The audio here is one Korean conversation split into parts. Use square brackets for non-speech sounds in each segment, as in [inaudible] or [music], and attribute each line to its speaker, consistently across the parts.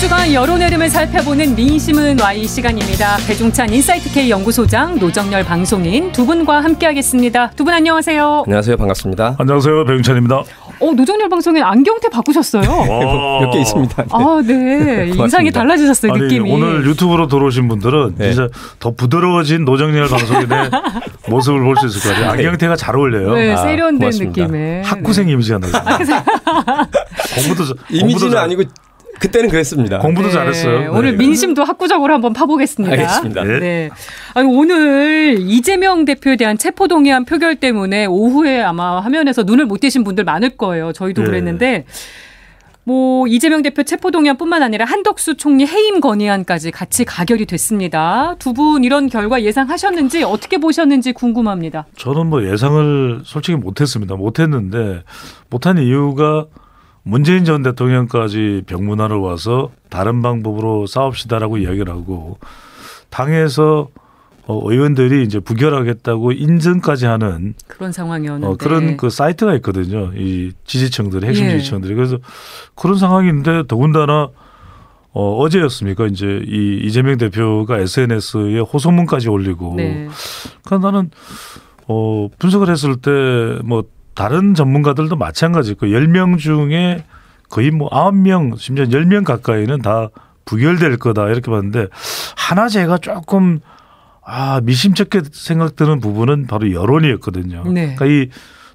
Speaker 1: 주간 여론 흐름을 살펴보는 민심은 와이 시간입니다. 배종찬 인사이트 K 연구소장, 노정렬 방송인 두 분과 함께하겠습니다. 두 분 안녕하세요.
Speaker 2: 안녕하세요. 반갑습니다.
Speaker 3: 안녕하세요. 배종찬입니다.
Speaker 1: 어, 노정렬 방송인 안경테 바꾸셨어요.
Speaker 2: 몇 개 있습니다.
Speaker 1: 네. 아, 네. [laughs] 인상이. 달라지셨어요,
Speaker 3: 아니,
Speaker 1: 느낌이.
Speaker 3: 오늘 유튜브로 들어오신 분들은
Speaker 2: 네.
Speaker 3: 진짜 더 부드러워진 노정렬 방송인의 [laughs] 모습을 볼 수 있을 것 같아요. 안경테가 잘 어울려요.
Speaker 1: 네,
Speaker 2: 아,
Speaker 1: 세련된. 느낌의.
Speaker 3: 학구생 이미지가 나요. [laughs] 공부도
Speaker 2: 이미지는
Speaker 3: 잘-
Speaker 2: 아니고 그때는 그랬습니다.
Speaker 3: 공부도
Speaker 1: 네,
Speaker 3: 잘했어요.
Speaker 1: 오늘
Speaker 3: 네.
Speaker 1: 민심도 학구적으로 한번 파보겠습니다.
Speaker 2: 알겠습니다.
Speaker 3: 네.
Speaker 1: 네. 아니, 오늘 이재명 대표에 대한 체포동의안 표결 때문에 오후에 아마 화면에서 눈을 못 떼신 분들 많을 거예요. 저희도
Speaker 3: 네.
Speaker 1: 그랬는데. 뭐 이재명 대표 체포동의안뿐만 아니라 한덕수 총리 해임 건의안까지 같이 가결이 됐습니다. 두 분 이런 결과 예상하셨는지 어떻게 보셨는지 궁금합니다.
Speaker 3: 저는 뭐 예상을 솔직히 못했습니다. 못했는데 못한 이유가 문재인 전 대통령까지 병문안을 와서 다른 방법으로 싸웁시다라고 이야기를 하고 당에서 어, 의원들이 이제 부결하겠다고 인증까지 하는
Speaker 1: 그런 상황이었는데.
Speaker 3: 어, 그런 그 사이트가 있거든요. 이 지지층들, 핵심
Speaker 1: 예.
Speaker 3: 지지층들이. 그래서 그런 상황인데 더군다나 어, 어제였습니까? 이제 이 이재명 대표가 SNS에 호소문까지 올리고.
Speaker 1: 네.
Speaker 3: 그러니까 나는 어, 분석을 했을 때 뭐 다른 전문가들도 마찬가지 그 10명 중에 거의 뭐 9명, 심지어 10명 가까이는 다 부결될 거다 이렇게 봤는데 하나 제가 조금 아, 미심쩍게 생각드는 부분은 바로 여론이었거든요.
Speaker 1: 네.
Speaker 3: 그러니까 이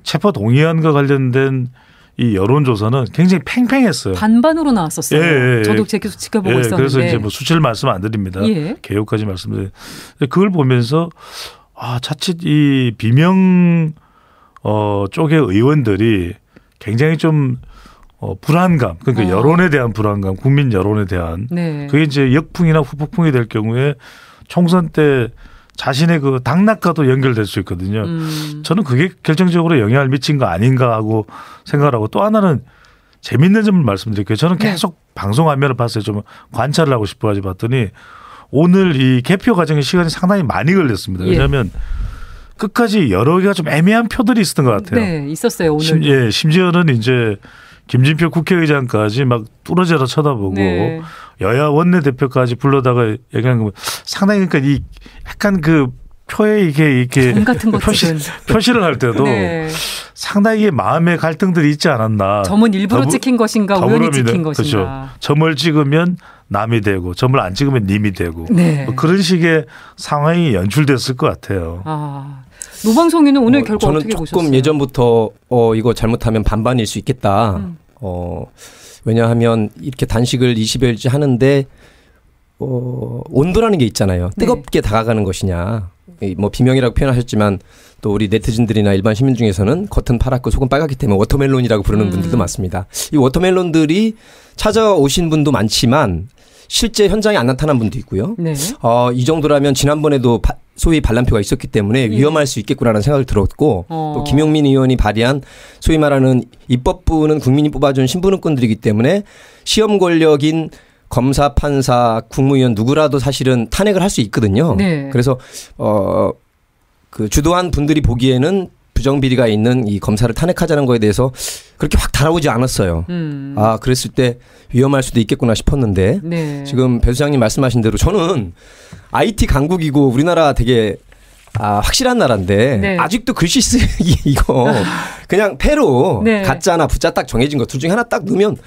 Speaker 3: 체포 동의안과 관련된 이 여론조사는 굉장히 팽팽했어요.
Speaker 1: 반반으로 나왔었어요.
Speaker 3: 예, 예, 예.
Speaker 1: 저도 제 계속 지켜보고
Speaker 3: 예,
Speaker 1: 있었는데.
Speaker 3: 그래서 이제 뭐 수치를 말씀 안 드립니다.
Speaker 1: 예.
Speaker 3: 개요까지 말씀드려요. 그걸 보면서 아 자칫 이 비명 어 쪽의 의원들이 굉장히 좀 어, 불안감 그러니까
Speaker 1: 어.
Speaker 3: 여론에 대한 불안감, 국민 여론에 대한
Speaker 1: 네.
Speaker 3: 그게 이제 역풍이나 후폭풍이 될 경우에 총선 때 자신의 그 당락과도 연결될 수 있거든요.
Speaker 1: 음.
Speaker 3: 저는 그게 결정적으로 영향을 미친 거 아닌가 하고 생각을 하고 또 하나는 재밌는 점을 말씀드릴게요. 저는
Speaker 1: 네.
Speaker 3: 계속 방송 화면을 봤어요. 좀 관찰을 하고 싶어 가지고 봤더니 오늘 이 개표 과정에 시간이 상당히 많이 걸렸습니다.
Speaker 1: 예.
Speaker 3: 왜냐하면 끝까지 여러 개가 좀 애매한 표들이 있었던 것 같아요.
Speaker 1: 네, 있었어요 오늘.
Speaker 3: 심, 예, 심지어는 이제 김진표 국회의장까지 막 뚫어져라 쳐다보고
Speaker 1: 네.
Speaker 3: 여야 원내 대표까지 불러다가 얘기하는 거 상당히 그러니까 이 약간 그 표에 이게 이렇게 표시, 표시를 할 때도
Speaker 1: 네.
Speaker 3: 상당히 마음의 갈등들이 있지 않았나.
Speaker 1: 점은 일부러
Speaker 3: 더불-
Speaker 1: 찍힌 것인가 우연히 찍힌 것인가.
Speaker 3: 그렇죠. 점을 찍으면 남이 되고 점을 안 찍으면 님이 되고
Speaker 1: 네.
Speaker 3: 뭐 그런 식의 상황이 연출됐을 것 같아요.
Speaker 1: 아 노방송이는 오늘
Speaker 2: 어,
Speaker 1: 결과
Speaker 2: 저는
Speaker 1: 어떻게
Speaker 2: 조금
Speaker 1: 보셨어요?
Speaker 2: 예전부터 어 이거 잘못하면 반반일 수 있겠다.
Speaker 1: 음.
Speaker 2: 어 왜냐하면 이렇게 단식을 20여일째 하는데 어 온도라는 게 있잖아요.
Speaker 1: 네.
Speaker 2: 뜨겁게 다가가는 것이냐. 이뭐 비명이라고 표현하셨지만 또 우리 네티즌들이나 일반 시민 중에서는 겉은 파랗고 속은 빨갛기 때문에 watermelon이라고 부르는
Speaker 1: 음.
Speaker 2: 분들도 많습니다. 이 watermelon들이 찾아오신 분도 많지만 실제 현장에 안 나타난 분도 있고요.
Speaker 1: 네.
Speaker 2: 어, 이 정도라면 지난번에도 바- 소위 반란표가 있었기 때문에
Speaker 1: 예.
Speaker 2: 위험할 수 있겠구나라는 생각을 들었고
Speaker 1: 어.
Speaker 2: 또 김용민 의원이 발의한 소위 말하는 입법부는 국민이 뽑아준 신분권들이기 때문에 시험 권력인 검사, 판사, 국무위원 누구라도 사실은 탄핵을 할 수 있거든요.
Speaker 1: 네.
Speaker 2: 그래서 어, 그 주도한 분들이 보기에는 부정 비리가 있는 이 검사를 탄핵하자는 거에 대해서 그렇게 확 달아오지 않았어요.
Speaker 1: 음.
Speaker 2: 아, 그랬을 때 위험할 수도 있겠구나 싶었는데
Speaker 1: 네.
Speaker 2: 지금 배 수장님 말씀하신 대로 저는 IT 강국이고 우리나라 되게 아, 확실한 나라인데
Speaker 1: 네.
Speaker 2: 아직도 글씨 쓰기 [laughs] 이거 그냥 패로
Speaker 1: 네.
Speaker 2: 가짜나 부짜 딱 정해진 것 둘 중에 하나 딱 넣으면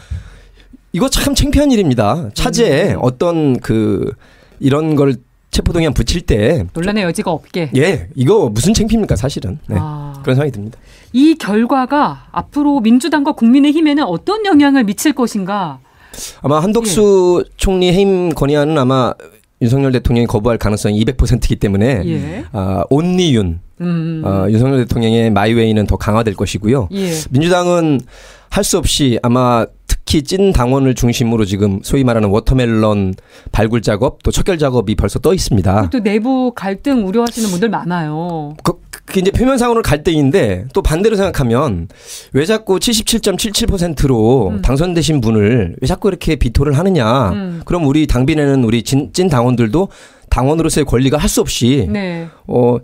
Speaker 2: 이거 참 창피한 일입니다. 차제에
Speaker 1: 음.
Speaker 2: 어떤 그 이런 걸 체포동의안 붙일 때
Speaker 1: 논란의 여지가 없게.
Speaker 2: 예, 이거 무슨 창피입니까, 사실은. 네.
Speaker 1: 아.
Speaker 2: 그런 생각이 듭니다.
Speaker 1: 이 결과가 앞으로 민주당과 국민의힘에는 어떤 영향을 미칠 것인가?
Speaker 2: 아마 한덕수
Speaker 1: 예.
Speaker 2: 총리 해임 건의안은 아마 윤석열 대통령이 거부할 가능성이 200%이기 때문에
Speaker 1: 예.
Speaker 2: 아, 온리윤
Speaker 1: 음.
Speaker 2: 어, 윤석열 대통령의 마이웨이는 더 강화될 것이고요.
Speaker 1: 예.
Speaker 2: 민주당은 할 수 없이 아마 특히 찐 당원을 중심으로 지금 소위 말하는 watermelon 발굴 작업 또 척결 작업이 벌써 떠 있습니다.
Speaker 1: 또 내부 갈등 우려하시는 분들 많아요.
Speaker 2: 그, 그 이제 표면상으로는 갈등인데 또 반대로 생각하면 왜 자꾸 77.77%로
Speaker 1: 음.
Speaker 2: 당선되신 분을 왜 자꾸 이렇게 비토를 하느냐.
Speaker 1: 음.
Speaker 2: 그럼 우리 당비내는 우리 찐, 찐 당원들도 당원으로서의 권리가 할 수 없이
Speaker 1: 네.
Speaker 2: 어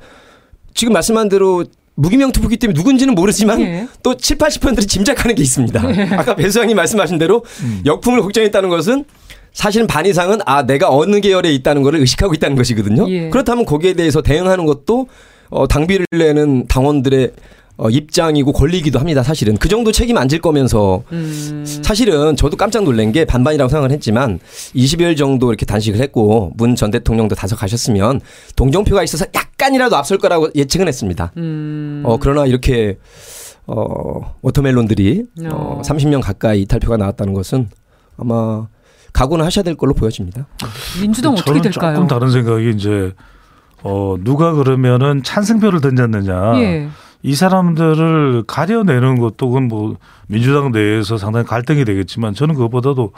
Speaker 2: 지금 말씀한 대로 무기명 투표기 때문에 누군지는 모르지만
Speaker 1: 예.
Speaker 2: 또 7, 80%들이 짐작하는 게 있습니다.
Speaker 1: 네.
Speaker 2: 아까 배 소장님 말씀하신 대로
Speaker 3: 음.
Speaker 2: 역풍을 걱정했다는 것은 사실은 반 이상은 아 내가 어느 계열에 있다는 것을 의식하고 있다는 것이거든요.
Speaker 1: 예.
Speaker 2: 그렇다면 거기에 대해서 대응하는 것도 어, 당비를 내는 당원들의 어, 입장이고 권리이기도 합니다. 사실은 그 정도 책임 안 질 거면서
Speaker 1: 음.
Speaker 2: 사실은 저도 깜짝 놀란 게 반반이라고 생각을 했지만 20일 정도 이렇게 단식을 했고 문 전 대통령도 다소 가셨으면 동정표가 있어서 약간이라도 앞설 거라고 예측은 했습니다.
Speaker 1: 음.
Speaker 2: 어 그러나 이렇게 어 워터멜론들이 어
Speaker 1: 어.
Speaker 2: 30명 가까이 이탈표가 나왔다는 것은 아마 각오는 하셔야 될 걸로 보여집니다.
Speaker 1: 민주당 어떻게
Speaker 3: 저는
Speaker 1: 될까요?
Speaker 3: 조금 다른 생각이 이제 어 누가 그러면은 찬승표를 던졌느냐.
Speaker 1: 예.
Speaker 3: 이 사람들을 가려내는 것도 그건 뭐 민주당 내에서 상당히 갈등이 되겠지만 저는 그것보다도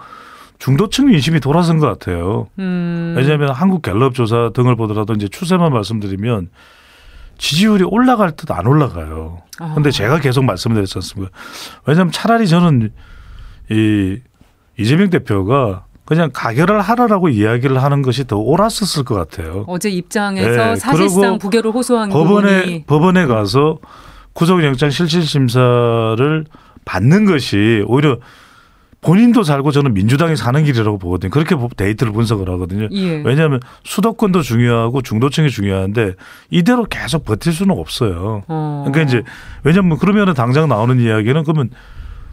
Speaker 3: 중도층 민심이 돌아선 것 같아요.
Speaker 1: 음.
Speaker 3: 왜냐하면 한국 갤럽 조사 등을 보더라도 이제 추세만 말씀드리면 지지율이 올라갈 듯 안 올라가요.
Speaker 1: 아.
Speaker 3: 근데 제가 계속 말씀드렸지 않습니까? 왜냐하면 차라리 저는 이 이재명 대표가 그냥 가결을 하라라고 이야기를 하는 것이 더 옳았었을 것 같아요.
Speaker 1: 어제 입장에서
Speaker 3: 네,
Speaker 1: 사실상 부결을 호소한
Speaker 3: 법원에
Speaker 1: 부분이
Speaker 3: 법원에 가서 구속영장 실질심사를 받는 것이 오히려 본인도 살고 저는 민주당이 사는 길이라고 보거든요. 그렇게 데이터를 분석을 하거든요.
Speaker 1: 예.
Speaker 3: 왜냐하면 수도권도 중요하고 중도층이 중요한데 이대로 계속 버틸 수는 없어요.
Speaker 1: 어.
Speaker 3: 그러니까 이제 왜냐하면 그러면은 당장 나오는 이야기는 그러면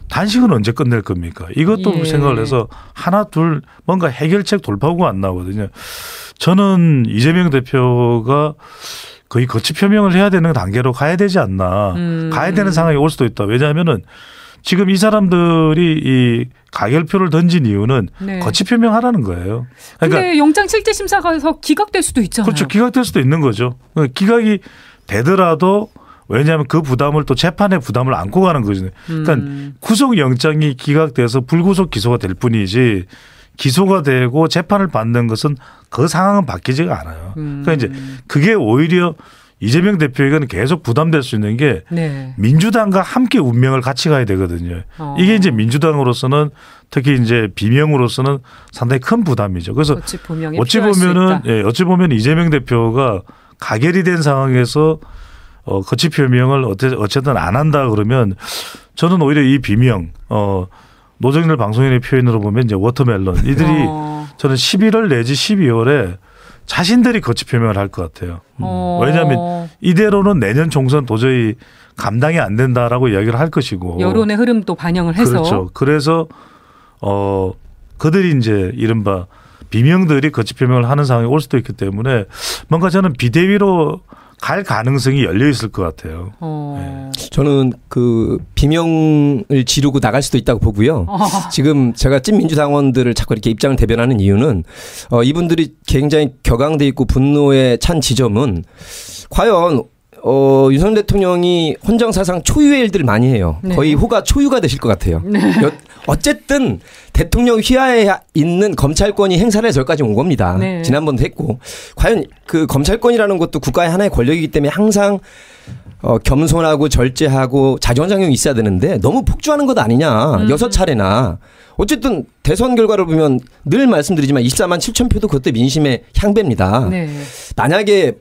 Speaker 3: 단식은 언제 끝낼 겁니까? 이것도
Speaker 1: 예.
Speaker 3: 생각을 해서 하나 둘 뭔가 해결책 돌파구가 안 나오거든요. 저는 이재명 대표가 거의 거치 표명을 해야 되는 단계로 가야 되지 않나.
Speaker 1: 음.
Speaker 3: 가야 되는 상황이 올 수도 있다. 왜냐하면은 지금 이 사람들이 이 가결표를 던진 이유는
Speaker 1: 네.
Speaker 3: 거치 표명하라는 거예요. 그러니까
Speaker 1: 근데 영장 실질 심사 가서 기각될 수도 있잖아요.
Speaker 3: 그렇죠. 기각될 수도 있는 거죠. 그러니까 기각이 되더라도 왜냐하면 그 부담을 또 재판의 부담을 안고 가는 거죠. 그러니까
Speaker 1: 음.
Speaker 3: 구속 영장이 기각돼서 불구속 기소가 될 뿐이지 기소가 되고 재판을 받는 것은 그 상황은 바뀌지가 않아요.
Speaker 1: 음.
Speaker 3: 그러니까 이제 그게 오히려 이재명 대표에게는 계속 부담될 수 있는 게
Speaker 1: 네.
Speaker 3: 민주당과 함께 운명을 같이 가야 되거든요.
Speaker 1: 어.
Speaker 3: 이게 이제 민주당으로서는 특히 이제 비명으로서는 상당히 큰 부담이죠. 그래서
Speaker 1: 어찌
Speaker 3: 어찌 보면은. 예, 어찌 보면 이재명 대표가 가결이 된 상황에서 어 거치 표명을 어째- 어쨌든 안 한다 그러면 저는 오히려 이 비명 어 노정렬 방송인의 표현으로 보면 이제 watermelon 이들이
Speaker 1: 어.
Speaker 3: 저는 11월 내지 12월에 자신들이 거치 표명을 할 것 같아요.
Speaker 1: 어.
Speaker 3: 왜냐하면 이대로는 내년 총선 도저히 감당이 안 된다라고 이야기를 할 것이고
Speaker 1: 여론의 흐름도 반영을 해서
Speaker 3: 그렇죠. 그래서 어 그들이 이제 이른바 비명들이 거치 표명을 하는 상황이 올 수도 있기 때문에 뭔가 저는 비대위로 갈 가능성이 열려 있을 것 같아요.
Speaker 1: 어.
Speaker 2: 저는 그 비명을 지르고 나갈 수도 있다고 보고요.
Speaker 1: 어.
Speaker 2: 지금 제가 찐 민주당원들을 자꾸 이렇게 입장을 대변하는 이유는 어, 이분들이 굉장히 격앙돼 있고 분노에 찬 지점은 과연 어, 윤석열 대통령이 헌정 사상 초유의 일들을 많이 해요.
Speaker 1: 네.
Speaker 2: 거의 호가 초유가 되실 것 같아요. 여- 어쨌든 대통령 휘하에 있는 검찰권이 행사를 여기까지 온 겁니다.
Speaker 1: 네.
Speaker 2: 지난번도 했고 과연 그 검찰권이라는 것도 국가의 하나의 권력이기 때문에 항상 어, 겸손하고 절제하고 자존장용이 있어야 되는데 너무 폭주하는 것 아니냐.
Speaker 1: 음.
Speaker 2: 여섯 차례나. 어쨌든 대선 결과를 보면 늘 말씀드리지만 24만 7천 표도 그때 민심의 향배입니다.
Speaker 1: 네.
Speaker 2: 만약에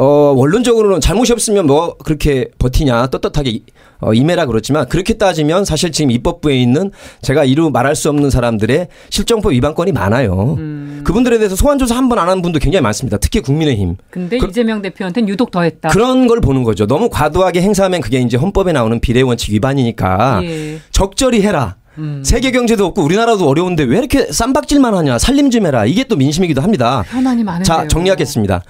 Speaker 2: 어 원론적으로는 잘못이 없으면 뭐 그렇게 버티냐 떳떳하게 이- 어, 임해라 그렇지만 그렇게 따지면 사실 지금 입법부에 있는 제가 이루 말할 수 없는 사람들의 실정법 위반 건이 많아요.
Speaker 1: 음.
Speaker 2: 그분들에 대해서 소환 조사 한 번 안 한 분도 굉장히 많습니다. 특히 국민의힘.
Speaker 1: 근데
Speaker 2: 그-
Speaker 1: 이재명 대표한테는 유독 더했다.
Speaker 2: 그런 걸 보는 거죠. 너무 과도하게 행사하면 그게 이제 헌법에 나오는 비례 원칙 위반이니까
Speaker 1: 예.
Speaker 2: 적절히 해라.
Speaker 1: 음.
Speaker 2: 세계 경제도 없고 우리나라도 어려운데 왜 이렇게 쌈박질만 하냐. 살림 좀 해라. 이게 또 민심이기도 합니다.
Speaker 1: 현안이 많은데요.
Speaker 2: 자, 정리하겠습니다.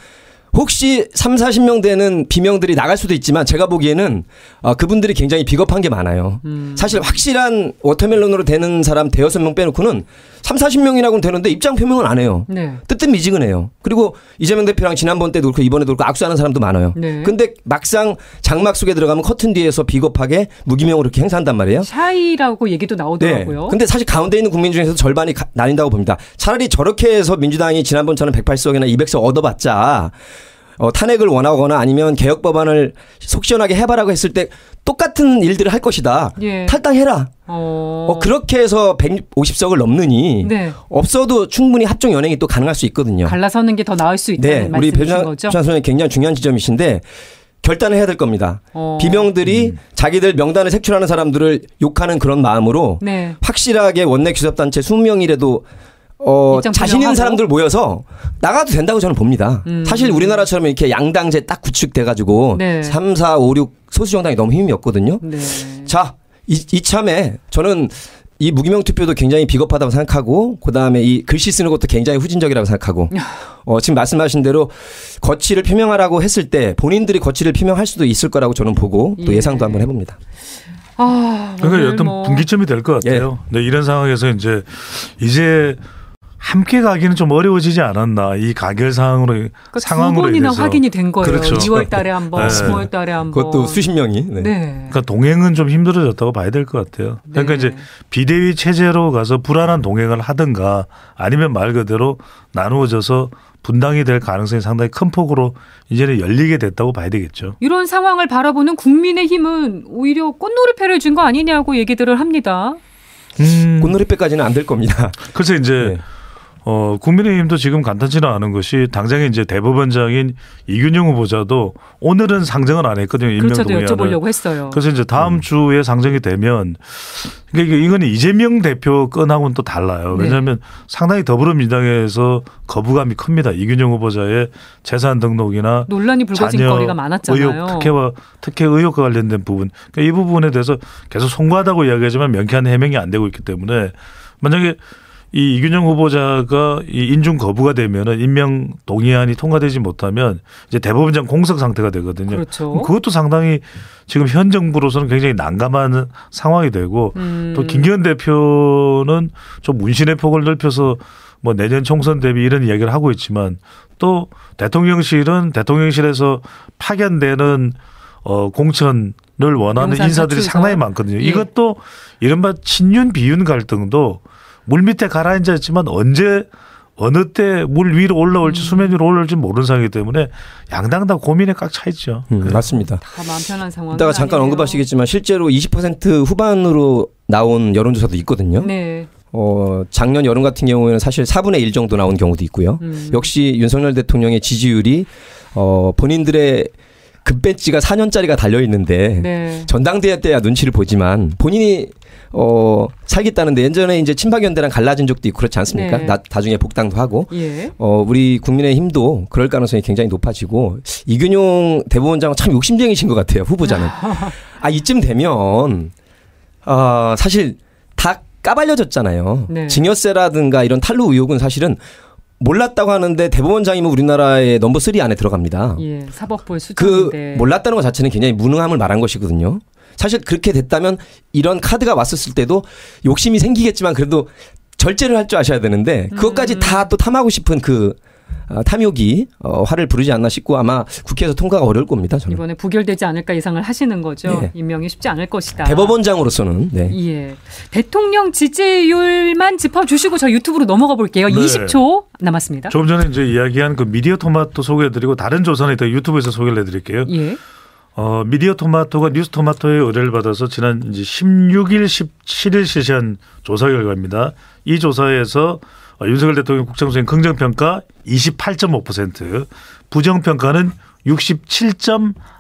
Speaker 2: 혹시 3, 40명 되는 비명들이 나갈 수도 있지만 제가 보기에는 어, 그분들이 굉장히 비겁한 게 많아요.
Speaker 1: 음.
Speaker 2: 사실 확실한 watermelon으로 되는 사람 대여섯 명 빼놓고는 3, 40명이라고는 되는데 입장 표명을 안 해요.
Speaker 1: 네.
Speaker 2: 뜨뜻미지근해요. 그리고 이재명 대표랑 지난번 때도 그렇고 이번에도 그렇고 악수하는 사람도 많아요.
Speaker 1: 네.
Speaker 2: 근데 막상 장막 속에 들어가면 커튼 뒤에서 비겁하게 무기명으로 이렇게 행사한단 말이에요.
Speaker 1: shy라고 얘기도 나오더라고요.
Speaker 2: 네. 근데 사실 가운데 있는 국민 중에서 절반이 가- 나뉜다고 봅니다. 차라리 저렇게 해서 민주당이 지난번처럼 180석이나 200석 얻어봤자 어, 탄핵을 원하거나 아니면 개혁 법안을 속 시원하게 해봐라고 했을 때 똑같은 일들을 할 것이다.
Speaker 1: 예.
Speaker 2: 탈당해라.
Speaker 1: 어.
Speaker 2: 어, 그렇게 해서 150석을 넘느니
Speaker 1: 네.
Speaker 2: 없어도 충분히 합종 연행이 또 가능할 수 있거든요.
Speaker 1: 갈라서는 게 더 나을 수 있다는
Speaker 2: 네, 우리
Speaker 1: 말씀이신
Speaker 2: 배준환
Speaker 1: 거죠?
Speaker 2: 선생님 굉장히 중요한 지점이신데 결단을 해야 될 겁니다.
Speaker 1: 어.
Speaker 2: 비명들이 자기들 명단을 색출하는 사람들을 욕하는 그런 마음으로
Speaker 1: 네.
Speaker 2: 확실하게 원내 규섭단체 20명이라도 어, 자신 있는. 사람들 모여서 나가도 된다고 저는 봅니다.
Speaker 1: 음.
Speaker 2: 사실 우리나라처럼 이렇게 양당제 딱 구축돼가지고
Speaker 1: 네.
Speaker 2: 삼 3, 4, 5, 6 소수정당이 너무 힘이 없거든요.
Speaker 1: 네.
Speaker 2: 자, 이, 이참에 저는 이 무기명 투표도 굉장히 비겁하다고 생각하고 그다음에 이 글씨 쓰는 것도 굉장히 후진적이라고 생각하고 어, 지금 말씀하신 대로 거취를 표명하라고 했을 때 본인들이 거취를 표명할 수도 있을 거라고 저는 보고 또
Speaker 1: 예.
Speaker 2: 예상도 한번 해봅니다.
Speaker 1: 아,
Speaker 3: 그러니까 어떤
Speaker 1: 뭐
Speaker 3: 분기점이 될 것 같아요. 네, 이런 상황에서 이제 이제 함께 가기는 좀 어려워지지 않았나 이 가결 상황으로
Speaker 1: 그러니까 두
Speaker 3: 상황으로
Speaker 1: 번이나
Speaker 3: 인해서
Speaker 1: 확인이 된 거예요.
Speaker 3: 그렇죠.
Speaker 1: 2월 달에 한 번,
Speaker 3: 네.
Speaker 1: 10월 달에 한 번.
Speaker 2: 그것도 수십 명이. 네.
Speaker 1: 네.
Speaker 3: 그러니까 동행은 좀 힘들어졌다고 봐야 될 것 같아요. 그러니까
Speaker 1: 네.
Speaker 3: 이제 비대위 체제로 가서 불안한 동행을 하든가 아니면 말 그대로 나누어져서 분당이 될 가능성이 상당히 큰 폭으로 이제는 열리게 됐다고 봐야 되겠죠.
Speaker 1: 이런 상황을 바라보는 국민의힘은 오히려 꽃놀이패를 준 거 아니냐고 얘기들을 합니다.
Speaker 3: 음,
Speaker 2: 꽃놀이배까지는 안 될 겁니다. [laughs]
Speaker 3: 그래서 이제
Speaker 2: 네.
Speaker 3: 어, 국민의힘도 지금 간단치는 않은 것이 당장에 이제 대법원장인 이균영 후보자도 오늘은 상정을 안 했거든요. 임명
Speaker 1: 그렇죠.
Speaker 3: 동의안을.
Speaker 1: 여쭤보려고 했어요.
Speaker 3: 그래서 이제 다음 주에 상정이 되면 그러니까 이게 이거는 이재명 대표 건하고는 또 달라요.
Speaker 1: 네.
Speaker 3: 왜냐하면 상당히 더불어민주당에서 거부감이 큽니다. 이균영 후보자의 재산 등록이나
Speaker 1: 논란이 불거진 거리가 많았잖아요.
Speaker 3: 의혹 특혜와 특혜 의혹과 관련된 부분. 그러니까 이 부분에 대해서 계속 송구하다고 이야기하지만 명쾌한 해명이 안 되고 있기 때문에 만약에 이 이균영 후보자가 이 인중 거부가 되면은 임명 동의안이 통과되지 못하면 이제 대법원장 공석 상태가 되거든요.
Speaker 1: 그렇죠.
Speaker 3: 그것도 상당히 지금 현 정부로서는 굉장히 난감한 상황이 되고
Speaker 1: 음.
Speaker 3: 또 김기현 대표는 좀 문신의 폭을 넓혀서 뭐 내년 총선 대비 이런 이야기를 하고 있지만 또 대통령실은 대통령실에서 파견되는 어 공천을 원하는 인사들이
Speaker 1: 사출서.
Speaker 3: 상당히 많거든요.
Speaker 1: 예.
Speaker 3: 이것도 이른바 친윤 비윤 갈등도 물 밑에 가라앉아 있지만 언제 어느 때 물 위로 올라올지 수면 위로 올라올지 모르는 상황이기 때문에 양당 다 고민에 꽉 차 있죠.
Speaker 2: 음, 맞습니다.
Speaker 1: 다 마음 편한 상황.
Speaker 2: 이따가 잠깐 언급하시겠지만 실제로 20% 후반으로 나온 여론조사도 있거든요.
Speaker 1: 네.
Speaker 2: 어, 작년 여름 같은 경우에는 사실 4분의 1 정도 나온 경우도 있고요.
Speaker 1: 음.
Speaker 2: 역시 윤석열 대통령의 지지율이 어, 본인들의 급배지가 4년짜리가 달려 있는데
Speaker 1: 네.
Speaker 2: 전당대회 때야 눈치를 보지만 본인이 어, 살겠다는데 예전에 이제 친박연대랑 갈라진 적도 있고 그렇지 않습니까?
Speaker 1: 네.
Speaker 2: 나, 나중에 복당도 하고
Speaker 1: 예.
Speaker 2: 어, 우리 국민의힘도 그럴 가능성이 굉장히 높아지고 이균용 대법원장은 참 욕심쟁이신 것 같아요 후보자는. [laughs] 아 이쯤 되면 어, 사실 다 까발려졌잖아요.
Speaker 1: 네.
Speaker 2: 증여세라든가 이런 탈루 의혹은 사실은 몰랐다고 하는데 대법원장이면 우리나라의 넘버 3 안에 들어갑니다.
Speaker 1: 예. 사법부의
Speaker 2: 그
Speaker 1: 수준인데.
Speaker 2: 몰랐다는 것 자체는 굉장히 무능함을 말한 것이거든요. 사실 그렇게 됐다면 이런 카드가 왔었을 때도 욕심이 생기겠지만 그래도 절제를 할 줄 아셔야 되는데 그것까지
Speaker 1: 음.
Speaker 2: 다또 탐하고 싶은 그 어, 탐욕이 어, 화를 부르지 않나 싶고 아마 국회에서 통과가 어려울 겁니다. 저는
Speaker 1: 이번에 부결되지 않을까 예상을 하시는 거죠.
Speaker 2: 네.
Speaker 1: 임명이 쉽지 않을 것이다.
Speaker 2: 대법원장으로서는 네.
Speaker 1: 예. 대통령 지지율만 짚어주시고 저 유튜브로 넘어가 볼게요.
Speaker 3: 네.
Speaker 1: 20초 남았습니다.
Speaker 3: 조금 전에 이제 이야기한 그 미디어 토마토 소개해드리고 다른 조사는 이따 유튜브에서 소개를 해드릴게요.
Speaker 1: 예.
Speaker 3: 어, 미디어 토마토가 뉴스 토마토의 의뢰를 받아서 지난 이제 16일, 17일 실시한 조사 결과입니다. 이 조사에서 어, 윤석열 대통령 국정수행 긍정평가 28.5%, 부정평가는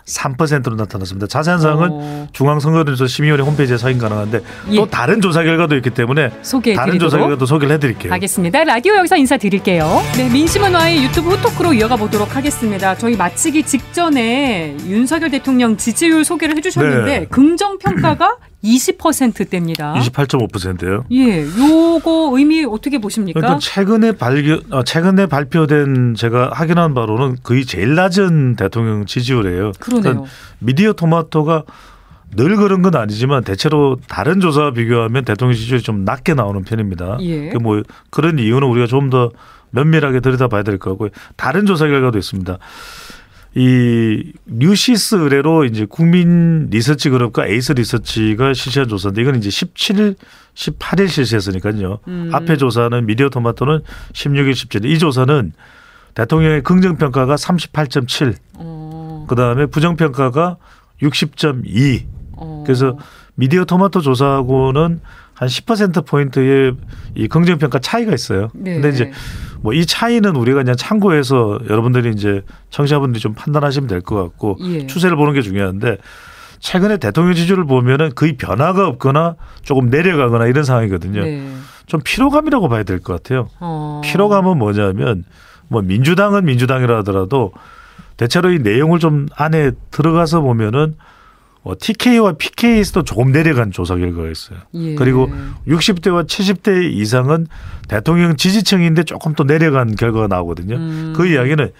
Speaker 3: 67.3%로 나타났습니다. 자세한 사항은
Speaker 1: 어,
Speaker 3: 중앙선거조사 심의위원회 홈페이지에 확인 가능한데
Speaker 1: 예.
Speaker 3: 또 다른 조사 결과도 있기 때문에 다른 조사 결과도 소개를 해드릴게요.
Speaker 1: 하겠습니다. 라디오 여기서 인사드릴게요. 네, 민심은와의 유튜브 후토크로 이어가 보도록 하겠습니다. 저희 마치기 직전에 윤석열 대통령 지지율 소개를 해주셨는데
Speaker 3: 네.
Speaker 1: 긍정 평가가 20%대입니다.
Speaker 3: 28.5%예요.
Speaker 1: 예, 요거 의미 어떻게 보십니까?
Speaker 3: 그러니까 최근에 발견 어, 최근에 발표된 제가 확인한 바로는 거의 제일 낮은 대통령 지지율이에요.
Speaker 1: 그 러네요.
Speaker 3: 그러니까 미디어 토마토가 늘 그런 건 아니지만 대체로 다른 조사와 비교하면 대통령 지지율이 좀 낮게 나오는 편입니다.
Speaker 1: 예.
Speaker 3: 그뭐 그런 이유는 우리가 좀 더 면밀하게 들여다봐야 될 거고요. 다른 조사 결과도 있습니다. 이 뉴시스 의뢰로 이제 국민 리서치 그룹과 에이스 리서치가 실시한 조사인데 이건 이제 17일, 18일 실시했으니까요.
Speaker 1: 음.
Speaker 3: 앞에 조사는 미디어 토마토는 16일, 17일. 이 조사는 대통령의 긍정 평가가 38.7,
Speaker 1: 어,
Speaker 3: 그 다음에 부정 평가가 60.2.
Speaker 1: 어.
Speaker 3: 그래서 미디어 토마토 조사하고는 한 10% 포인트의 이 긍정 평가 차이가 있어요.
Speaker 1: 네.
Speaker 3: 근데 이제 뭐 이 차이는 우리가 그냥 참고해서 여러분들이 이제 청취자분들이 좀 판단하시면 될 것 같고
Speaker 1: 예.
Speaker 3: 추세를 보는 게 중요한데 최근에 대통령 지지율을 보면은 거의 변화가 없거나 조금 내려가거나 이런 상황이거든요.
Speaker 1: 네.
Speaker 3: 좀 피로감이라고 봐야 될 것 같아요.
Speaker 1: 어.
Speaker 3: 피로감은 뭐냐면 뭐 민주당은 민주당이라 하더라도 대체로 이 내용을 좀 안에 들어가서 보면은 어, TK와 PK에서도 조금 내려간 조사 결과가 있어요.
Speaker 1: 예.
Speaker 3: 그리고 60대와 70대 이상은 대통령 지지층인데 조금 또 내려간 결과가 나오거든요.
Speaker 1: 음.
Speaker 3: 그 이야기는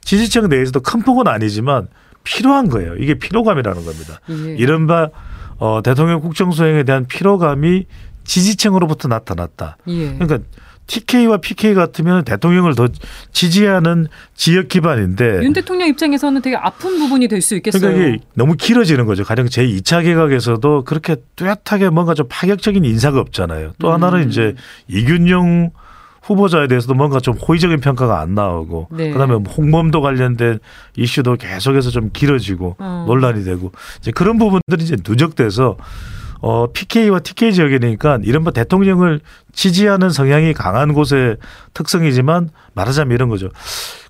Speaker 3: 지지층 내에서도 큰 폭은 아니지만 필요한 거예요. 이게 피로감이라는 겁니다.
Speaker 1: 예.
Speaker 3: 이른바 어, 대통령 국정 수행에 대한 피로감이 지지층으로부터 나타났다.
Speaker 1: 예.
Speaker 3: 그러니까 TK와 PK 같으면 대통령을 더 지지하는 지역 기반인데
Speaker 1: 윤 대통령 입장에서는 되게 아픈 부분이 될 수 있겠어요.
Speaker 3: 그러니까 이게 너무 길어지는 거죠. 가령 제 2차 개각에서도 그렇게 뚜렷하게 뭔가 좀 파격적인 인사가 없잖아요. 또
Speaker 1: 음.
Speaker 3: 하나는 이제 이균용 후보자에 대해서도 뭔가 좀 호의적인 평가가 안 나오고
Speaker 1: 네.
Speaker 3: 그다음에 뭐 홍범도 관련된 이슈도 계속해서 좀 길어지고
Speaker 1: 어.
Speaker 3: 논란이 되고 이제 그런 부분들이 이제 누적돼서 어 PK와 TK 지역이니까 이른바 대통령을 지지하는 성향이 강한 곳의 특성이지만 말하자면 이런 거죠.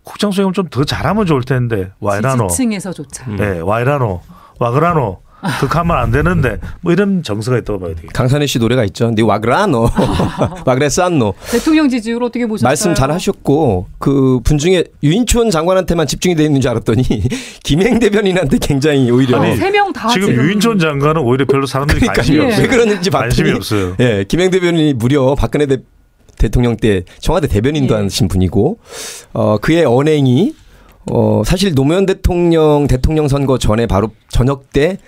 Speaker 3: 국정 수행을 좀 더 잘하면 좋을 텐데 와이라노
Speaker 1: 지지층에서조차.
Speaker 3: 네, 와이라노, 와그라노, 극하면 안 되는데 뭐 이런 정서가 있다고 봐야 되겠죠.
Speaker 2: 강산혜 씨 노래가 있죠. 네 와그라노, [laughs] 와그레산노.
Speaker 1: 대통령 지지율 어떻게 보셨어요?
Speaker 2: 말씀 잘 하셨고 그 분 중에 유인촌 장관한테만 집중이 돼 있는 줄 알았더니 [laughs] 김행 대변인한테 굉장히 오히려
Speaker 1: 세명다
Speaker 3: 지금 유인촌 장관은 오히려 별로 사람들이
Speaker 2: 그러니까
Speaker 3: 관심이
Speaker 1: 예.
Speaker 3: 없어요.
Speaker 2: 왜 그러는지
Speaker 3: 관심이 없어요.
Speaker 2: 예, 김행 대변인이 무려 박근혜 대, 대통령 때 청와대 대변인도
Speaker 1: 예.
Speaker 2: 하신 분이고 어 그의 언행이 어 사실 노무현 대통령 대통령 선거 전에 바로 저녁 때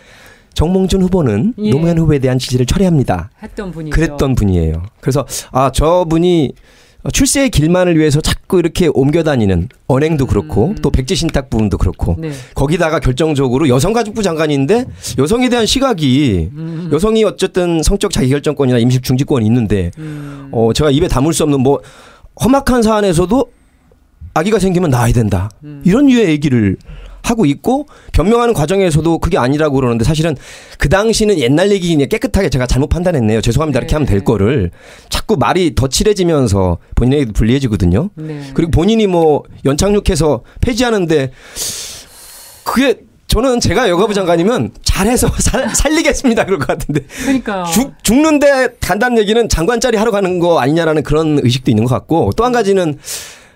Speaker 2: 정몽준 후보는
Speaker 1: 예.
Speaker 2: 노무현 후보에 대한 지지를 철회합니다.
Speaker 1: 했던 분이죠.
Speaker 2: 그랬던 분이에요. 그래서 아 저분이 출세의 길만을 위해서 자꾸 이렇게 옮겨 다니는 언행도 그렇고
Speaker 1: 음.
Speaker 2: 또 백지 신탁 부분도 그렇고
Speaker 1: 네.
Speaker 2: 거기다가 결정적으로 여성가족부 장관인데 여성에 대한 시각이
Speaker 1: 음.
Speaker 2: 여성이 어쨌든 성적 자기결정권이나 임식 중지권이 있는데
Speaker 1: 음.
Speaker 2: 어 제가 입에 담을 수 없는 뭐 험악한 사안에서도 아기가 생기면 낳아야 된다
Speaker 1: 음.
Speaker 2: 이런 류의 얘기를 하고 있고 변명하는 과정에서도 그게 아니라고 그러는데 사실은 그 당시는 옛날 얘기니 깨끗하게 제가 잘못 판단했네요 죄송합니다 이렇게
Speaker 1: 네.
Speaker 2: 하면 될 거를 자꾸 말이 더 칠해지면서 본인에게도 불리해지거든요
Speaker 1: 네.
Speaker 2: 그리고 본인이 뭐 연착륙해서 폐지하는데 그게 저는 제가 여가부 장관이면 잘해서 [laughs] 살, 살리겠습니다 그럴 것 같은데
Speaker 1: 그러니까요.
Speaker 2: 죽, 죽는데 간다는 얘기는 장관 자리 하러 가는 거 아니냐라는 그런 의식도 있는 것 같고 또 한 가지는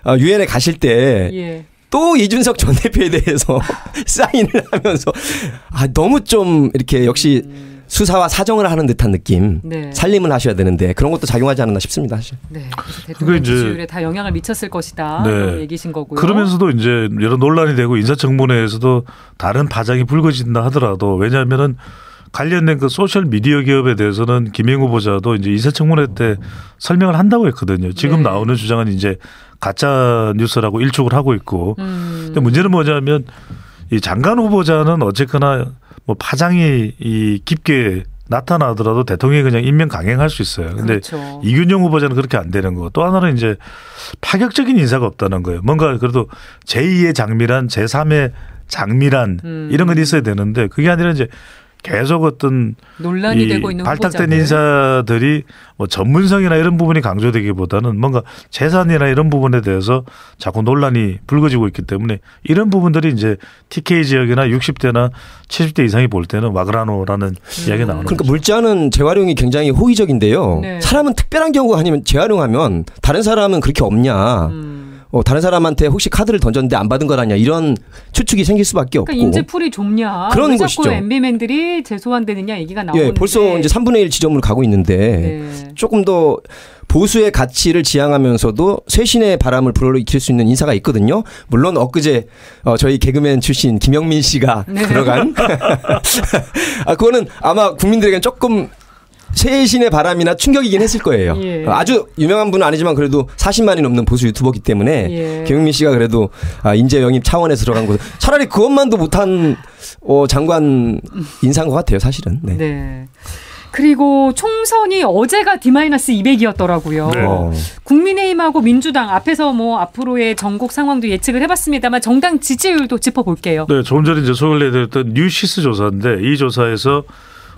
Speaker 2: 어, 유엔에 가실 때
Speaker 1: 예.
Speaker 2: 또 이준석 전 대표에 대해서 [laughs] 사인을 하면서 아 너무 좀 이렇게 역시 수사와 사정을 하는 듯한 느낌
Speaker 1: 네.
Speaker 2: 살림을 하셔야 되는데 그런 것도 작용하지 않았나 싶습니다 사실.
Speaker 1: 네. 대통령
Speaker 3: 이제-
Speaker 1: 지지율에 다 영향을 미쳤을 것이다.
Speaker 3: 네.
Speaker 1: 얘기신 거고요.
Speaker 3: 그러면서도 이제 여러 논란이 되고 인사청문회에서도 다른 파장이 불거진다 하더라도 왜냐하면은 관련된 그 소셜 미디어 기업에 대해서는 김행 후보자도 이제 인사청문회 때 설명을 한다고 했거든요. 지금
Speaker 1: 네.
Speaker 3: 나오는 주장은 이제 가짜 뉴스라고 일축을 하고 있고.
Speaker 1: 음.
Speaker 3: 근데 문제는 뭐냐면 이 장관 후보자는 어쨌거나 뭐 파장이 이 깊게 나타나더라도 대통령이 그냥 임명 강행할 수 있어요. 근데
Speaker 1: 그렇죠.
Speaker 3: 이균용 후보자는 그렇게 안 되는 거. 또 하나는 이제 파격적인 인사가 없다는 거예요. 뭔가 그래도 제2의 장미란 제3의 장미란
Speaker 1: 음.
Speaker 3: 이런 건 있어야 되는데 그게 아니라 이제 계속 어떤
Speaker 1: 논란이
Speaker 3: 이
Speaker 1: 되고 있는
Speaker 3: 발탁된
Speaker 1: 후보자들.
Speaker 3: 인사들이 뭐 전문성이나 이런 부분이 강조되기보다는 뭔가 재산이나 이런 부분에 대해서 자꾸 논란이 불거지고 있기 때문에 이런 부분들이 이제 TK 지역이나 60대나 70대 이상이 볼 때는 와그라노라는
Speaker 1: 음.
Speaker 3: 이야기가 나오는
Speaker 2: 그러니까
Speaker 3: 거죠.
Speaker 2: 물자는 재활용이 굉장히 호의적인데요.
Speaker 1: 네.
Speaker 2: 사람은 특별한 경우가 아니면 재활용하면 다른 사람은 그렇게 없냐.
Speaker 1: 음.
Speaker 2: 어, 다른 사람한테 혹시 카드를 던졌는데 안 받은 거라냐 이런 추측이 생길 수밖에 없고.
Speaker 1: 그러니까 인재풀이 좁냐.
Speaker 2: 그런 것이죠.
Speaker 1: MB맨들이 재소환되느냐 얘기가 나오는데.
Speaker 2: 예, 벌써 이제 3분의 1 지점으로 가고 있는데
Speaker 1: 네.
Speaker 2: 조금 더 보수의 가치를 지향하면서도 쇄신의 바람을 불어일으킬 수 있는 인사가 있거든요. 물론 엊그제 어, 저희 개그맨 출신 김영민 씨가
Speaker 1: 네.
Speaker 2: 들어간 [laughs] [laughs] 아 그거는 아마 국민들에겐 조금 쇄신의 바람이나 충격이긴 했을 거예요.
Speaker 1: 예.
Speaker 2: 아주 유명한 분은 아니지만 그래도 40만이 넘는 보수 유튜버기 때문에
Speaker 1: 예.
Speaker 2: 김영민 씨가 그래도 아, 인재 영입 차원에서 들어간 곳 차라리 그것만도 못한 어, 장관 인사인 것 같아요, 사실은. 네.
Speaker 1: 네. 그리고 총선이 어제가 D-200이었더라고요.
Speaker 3: 네.
Speaker 2: 어.
Speaker 1: 국민의힘하고 민주당 앞에서 뭐 앞으로의 전국 상황도 예측을 해봤습니다만 정당 지지율도 짚어볼게요.
Speaker 3: 네, 조금 전에 이제 소개를 해드렸던 뉴시스 조사인데 이 조사에서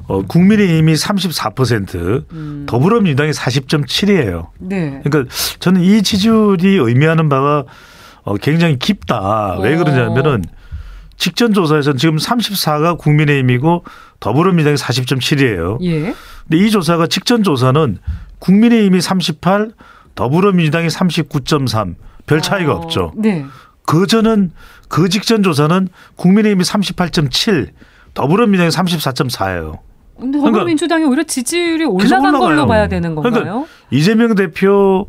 Speaker 3: 어, 국민의힘이 34%,
Speaker 1: 음.
Speaker 3: 더불어민주당이 40.7이에요.
Speaker 1: 네.
Speaker 3: 그러니까 저는 이 지지율이 의미하는 바가 어, 굉장히 깊다. 왜
Speaker 1: 어.
Speaker 3: 그러냐면은 직전 조사에서는 지금 34가 국민의힘이고 더불어민주당이 40.7이에요.
Speaker 1: 예.
Speaker 3: 근데 이 조사가 직전 조사는 국민의힘이 38, 더불어민주당이 39.3. 별 차이가
Speaker 1: 어,
Speaker 3: 없죠.
Speaker 1: 네.
Speaker 3: 그 전은 그 직전 조사는 국민의힘이 38.7, 더불어민주당이 34.4예요.
Speaker 1: 근데
Speaker 3: 그러니까
Speaker 1: 더불어민주당이 오히려 지지율이 올라간 걸로. 봐야 되는 건가요?
Speaker 3: 그러니까 이재명 대표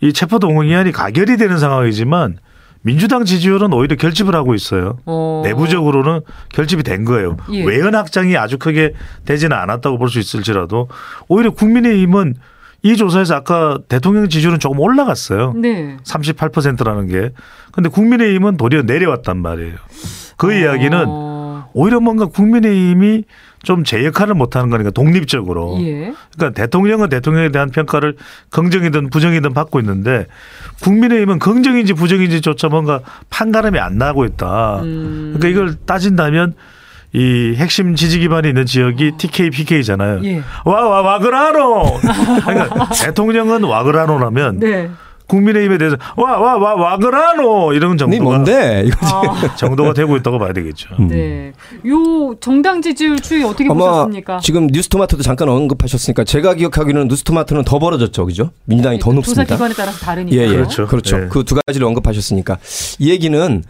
Speaker 3: 이 체포동의안이 가결이 되는 상황이지만 민주당 지지율은 오히려 결집을 하고 있어요.
Speaker 1: 어.
Speaker 3: 내부적으로는 결집이 된 거예요.
Speaker 1: 예.
Speaker 3: 외연 확장이 아주 크게 되지는 않았다고 볼 수 있을지라도 오히려 국민의힘은 이 조사에서 아까 대통령 지지율은 조금 올라갔어요.
Speaker 1: 네.
Speaker 3: 38%라는 게. 근데 국민의힘은 도리어 내려왔단 말이에요. 그 이야기는
Speaker 1: 어.
Speaker 3: 오히려 뭔가 국민의힘이 좀 제 역할을 못하는 거니까 독립적으로.
Speaker 1: 예.
Speaker 3: 그러니까 대통령은 대통령에 대한 평가를 긍정이든 부정이든 받고 있는데 국민의힘은 긍정인지 부정인지조차 뭔가 판가름이 안 나고 있다.
Speaker 1: 음.
Speaker 3: 그러니까 이걸 따진다면 이 핵심 지지 기반이 있는 지역이 TK, PK잖아요.
Speaker 1: 예.
Speaker 3: 와, 와, 와그라노! [laughs] 그러니까 대통령은 와그라노라면
Speaker 1: 네.
Speaker 3: 국민의힘에 대해서 와, 와, 와, 와그라노! 이런
Speaker 2: 니
Speaker 3: 정도가,
Speaker 2: 뭔데? 이거
Speaker 1: 아, [laughs]
Speaker 3: 정도가 되고 있다고 봐야 되겠죠.
Speaker 1: 네. 요 정당 지지율 추이 어떻게
Speaker 2: 아마
Speaker 1: 보셨습니까?
Speaker 2: 지금 뉴스토마토도 잠깐 언급하셨으니까 제가 기억하기로는 뉴스토마토는 더 벌어졌죠, 그죠? 민주당이 더
Speaker 1: 조사
Speaker 2: 높습니다.
Speaker 1: 기관에 따라서 다르니까.
Speaker 2: 예, 예.
Speaker 3: 그렇죠.
Speaker 2: 그렇죠.
Speaker 3: 예.
Speaker 2: 그두 가지를 언급하셨으니까 이 얘기는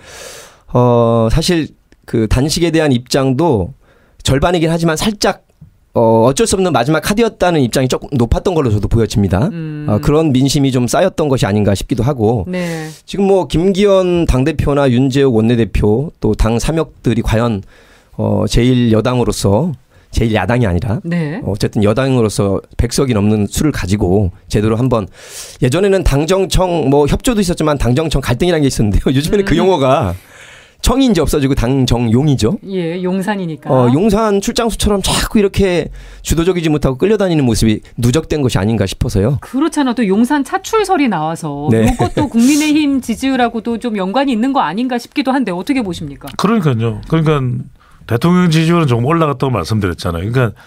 Speaker 2: 어 사실 그 단식에 대한 입장도 절반이긴 하지만 살짝 어 어쩔 수 없는 마지막 카드였다는 입장이 조금 높았던 걸로 저도 보여집니다.
Speaker 1: 음.
Speaker 2: 어, 그런 민심이 좀 쌓였던 것이 아닌가 싶기도 하고
Speaker 1: 네.
Speaker 2: 지금 뭐 김기현 당대표나 윤재욱 원내대표 또 당 삼역들이 과연 어 제일 여당으로서 제일 야당이 아니라
Speaker 1: 네.
Speaker 2: 어쨌든 여당으로서 백석이 넘는 수를 가지고 제대로 한번 예전에는 당정청 뭐 협조도 있었지만 당정청 갈등이라는 게 있었는데요. [laughs] 요즘에는 그
Speaker 1: 음.
Speaker 2: 용어가 청이 이제 없어지고 당정용이죠.
Speaker 1: 예, 용산이니까.
Speaker 2: 어, 용산 출장수처럼 자꾸 이렇게 주도적이지 못하고 끌려다니는 모습이 누적된 것이 아닌가 싶어서요.
Speaker 1: 그렇잖아. 또 용산 차출설이 나와서
Speaker 2: 네.
Speaker 1: 이것도 [laughs] 국민의힘 지지율하고도 좀 연관이 있는 거 아닌가 싶기도 한데 어떻게 보십니까?
Speaker 3: 그러니까요. 그러니까 대통령 지지율은 조금 올라갔다고 말씀드렸잖아요. 그러니까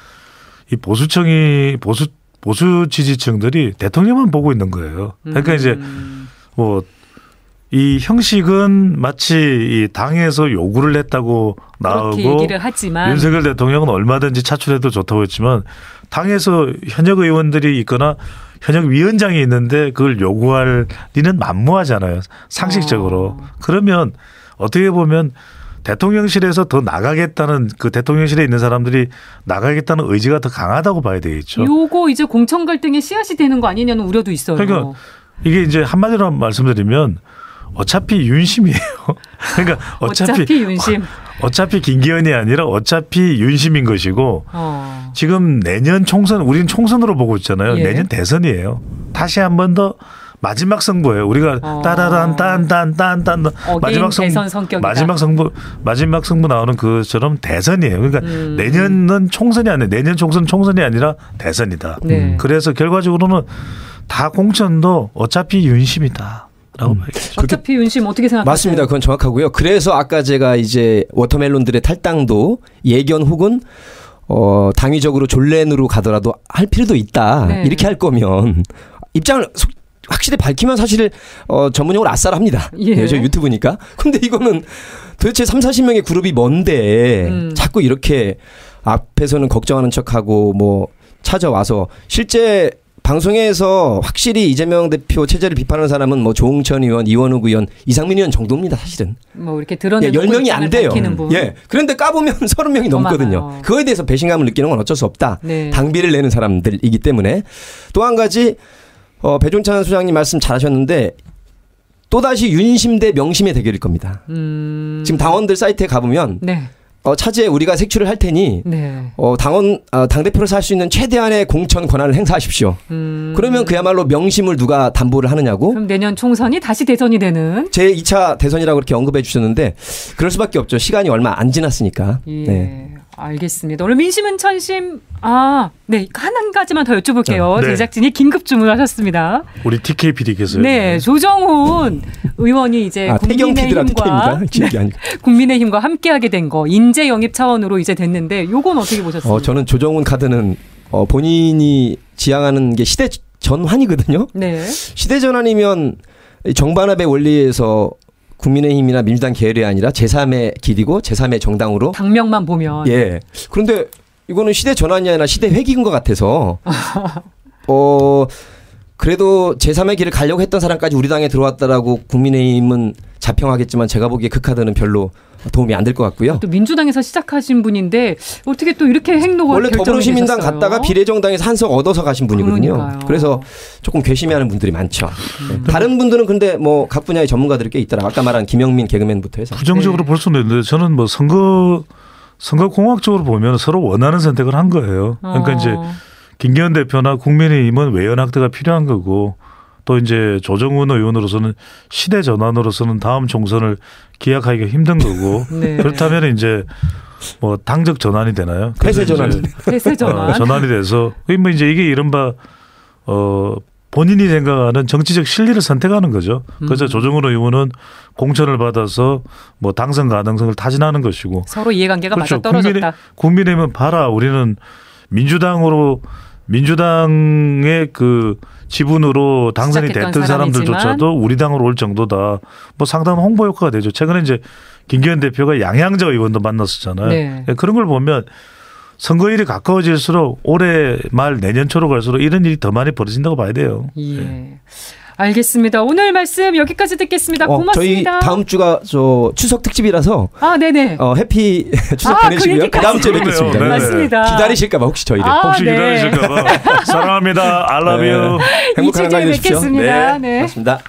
Speaker 3: 이 보수층이 보수 보수 지지층들이 대통령만 보고 있는 거예요. 그러니까 이제
Speaker 1: 음,
Speaker 3: 뭐 이 형식은 마치 이 당에서 요구를 했다고 나오고 윤석열 대통령은 얼마든지 차출해도 좋다고 했지만 당에서 현역 의원들이 있거나 현역 위원장이 있는데 그걸 요구할 리는 만무하잖아요. 상식적으로.
Speaker 1: 어.
Speaker 3: 그러면 어떻게 보면 대통령실에서 더 나가겠다는 그 대통령실에 있는 사람들이 나가겠다는 의지가 더 강하다고 봐야 되겠죠.
Speaker 1: 요거 이제 공천 갈등의 씨앗이 되는 거 아니냐는 우려도 있어요.
Speaker 3: 그러니까 이게 이제 한마디로 말씀드리면 어차피 윤심이에요. [laughs] 그러니까 어차피
Speaker 1: 어차피 윤심. [laughs]
Speaker 3: 어 차피 김기현이 아니라 어차피 윤심인 것이고
Speaker 1: 어.
Speaker 3: 지금 내년 총선 우리는 총선으로 보고 있잖아요.
Speaker 1: 예.
Speaker 3: 내년 대선이에요. 다시 한 번 더 마지막 승부예요. 우리가
Speaker 1: 어.
Speaker 3: 따라란 딴딴딴딴 마지막
Speaker 1: 성격이다.
Speaker 3: 마지막 승부 마지막 승부 나오는 그처럼 대선이에요. 그러니까
Speaker 1: 음.
Speaker 3: 내년은 총선이 아니라 내년 총선 총선이 아니라 대선이다.
Speaker 1: 네.
Speaker 3: 그래서 결과적으로는 다 공천도 어차피 윤심이다 라고 봐야겠죠.
Speaker 1: 어차피 윤심 어떻게 생각하세요?
Speaker 2: 맞습니다. 그건 정확하고요. 그래서 아까 제가 이제 워터멜론들의 탈당도 예견 혹은 어, 당위적으로 존렌으로 가더라도 할 필요도 있다.
Speaker 1: 네.
Speaker 2: 이렇게 할 거면 입장을 속- 확실히 밝히면 사실 어, 전문용어로 아싸랍니다.
Speaker 1: 예.
Speaker 2: 네, 저 유튜브니까. 근데 이거는 도대체 3, 40명의 그룹이 뭔데
Speaker 1: 음.
Speaker 2: 자꾸 이렇게 앞에서는 걱정하는 척하고 뭐 찾아와서 실제 방송에서 확실히 이재명 대표 체제를 비판하는 사람은 뭐 조홍천 의원, 이원욱 의원, 이상민 의원 정도입니다, 사실은.
Speaker 1: 뭐 이렇게
Speaker 2: 예,
Speaker 1: 드러내는
Speaker 2: 10명이 안 돼요.
Speaker 1: 분.
Speaker 2: 예. 그런데 까보면 [laughs] 30명이
Speaker 1: 더
Speaker 2: 넘거든요.
Speaker 1: 많아요.
Speaker 2: 그거에 대해서 배신감을 느끼는 건 어쩔 수 없다.
Speaker 1: 네.
Speaker 2: 당비를 내는 사람들이기 때문에 또 한 가지 어, 배종찬 소장님 말씀 잘하셨는데 또다시 윤심 대 명심의 대결일 겁니다.
Speaker 1: 음.
Speaker 2: 지금 당원들 사이트에 가보면
Speaker 1: 네.
Speaker 2: 어, 차지에 우리가 색출을 할 테니
Speaker 1: 네.
Speaker 2: 어, 당원 어, 당 대표로서 할 수 있는 최대한의 공천 권한을 행사하십시오.
Speaker 1: 음.
Speaker 2: 그러면 그야말로 명심을 누가 담보를 하느냐고
Speaker 1: 그럼 내년 총선이 다시 대선이 되는
Speaker 2: 제 2차 대선이라고 그렇게 언급해 주셨는데 그럴 수밖에 없죠. 시간이 얼마 안 지났으니까.
Speaker 1: 예.
Speaker 2: 네.
Speaker 1: 알겠습니다. 오늘 민심은 천심 아, 네. 한, 한 가지만 더 여쭤볼게요.
Speaker 3: 네.
Speaker 1: 제작진이 긴급 주문하셨습니다.
Speaker 3: 우리 TK PD께서요.
Speaker 1: 네, 조정훈 의원이 이제
Speaker 2: 아,
Speaker 1: 국민의힘과
Speaker 2: 아니고.
Speaker 1: 국민의힘과 함께하게 된 거 인재 영입 차원으로 이제 됐는데 요건 어떻게 보셨습니까?
Speaker 2: 어, 저는 조정훈 카드는 어, 본인이 지향하는 게 시대 전환이거든요.
Speaker 1: 네.
Speaker 2: 시대 전환이면 이 정반합의 원리에서 국민의힘이나 민주당 계열이 아니라 제3의 길이고 제3의 정당으로.
Speaker 1: 당명만 보면.
Speaker 2: 예. 그런데 이거는 시대 전환이 아니라 시대 회귀인 것 같아서. [laughs] 어 그래도 제3의 길을 가려고 했던 사람까지 우리 당에 들어왔다라고 국민의힘은 자평하겠지만 제가 보기에 그 카드는 별로 도움이 안 될 것 같고요.
Speaker 1: 또 민주당에서 시작하신 분인데 어떻게 또 이렇게 행동을
Speaker 2: 원래 더불어시민당? 갔다가 비례정당에서 한석 얻어서 가신 분이거든요.
Speaker 1: 그러니까요.
Speaker 2: 그래서 조금 괘씸해하는 분들이 많죠. 네. 다른 분들은 근데 뭐 각 분야의 전문가들이 꽤 있더라. 아까 말한 김영민 개그맨부터 해서.
Speaker 3: 부정적으로
Speaker 1: 네.
Speaker 3: 볼 수는 있는데 저는 뭐 선거 선거 공학적으로 보면 서로 원하는 선택을 한 거예요. 그러니까
Speaker 1: 어.
Speaker 3: 이제 김기현 대표나 국민의힘은 외연 확대가 필요한 거고 또 이제 조정훈 의원으로서는 시대 전환으로서는 다음 총선을 기약하기가 힘든 거고 [laughs]
Speaker 1: 네.
Speaker 3: 그렇다면 이제 뭐 당적 전환이 되나요?
Speaker 2: 폐쇄
Speaker 3: 그래서
Speaker 2: 전환.
Speaker 1: 대세 전환.
Speaker 3: 어, 전환이 돼서 그게 뭐 이제 이게 이른바 어 본인이 생각하는 정치적 실리를 선택하는 거죠. 그래서
Speaker 1: 음.
Speaker 3: 조정훈 의원은 공천을 받아서 뭐 당선 가능성을 타진하는 것이고
Speaker 1: 서로 이해관계가
Speaker 3: 그렇죠.
Speaker 1: 맞아 떨어졌다.
Speaker 3: 국민의힘은 봐라 우리는 민주당으로 민주당의 그 지분으로 당선이 됐던 사람들조차도 우리 당으로 올 정도다. 뭐 상당한 홍보 효과가 되죠. 최근에 이제 김기현 대표가 양양자 의원도 만났었잖아요.
Speaker 1: 네.
Speaker 3: 예, 그런 걸 보면 선거일이 가까워질수록 올해 말 내년 초로 갈수록 이런 일이 더 많이 벌어진다고 봐야 돼요.
Speaker 1: 예. 알겠습니다. 오늘 말씀 여기까지 듣겠습니다.
Speaker 2: 어, 저희
Speaker 1: 고맙습니다.
Speaker 2: 다음 주가 저 추석 특집이라서
Speaker 1: 아, 네네.
Speaker 2: 어, 해피 [laughs] 추석
Speaker 1: 아, 그
Speaker 2: 보내시고요. 그. 다음 주에 뵙겠습니다.
Speaker 3: 네.
Speaker 1: 맞습니다.
Speaker 2: 기다리실까봐 혹시 저희를
Speaker 1: 아,
Speaker 3: 혹시
Speaker 1: 네.
Speaker 3: 기다리실까봐 사랑합니다. I love you. [laughs]
Speaker 2: 행복한
Speaker 1: 이주
Speaker 2: 한가위 되십시오.
Speaker 1: 뵙겠습니다. 네.
Speaker 2: 고맙습니다.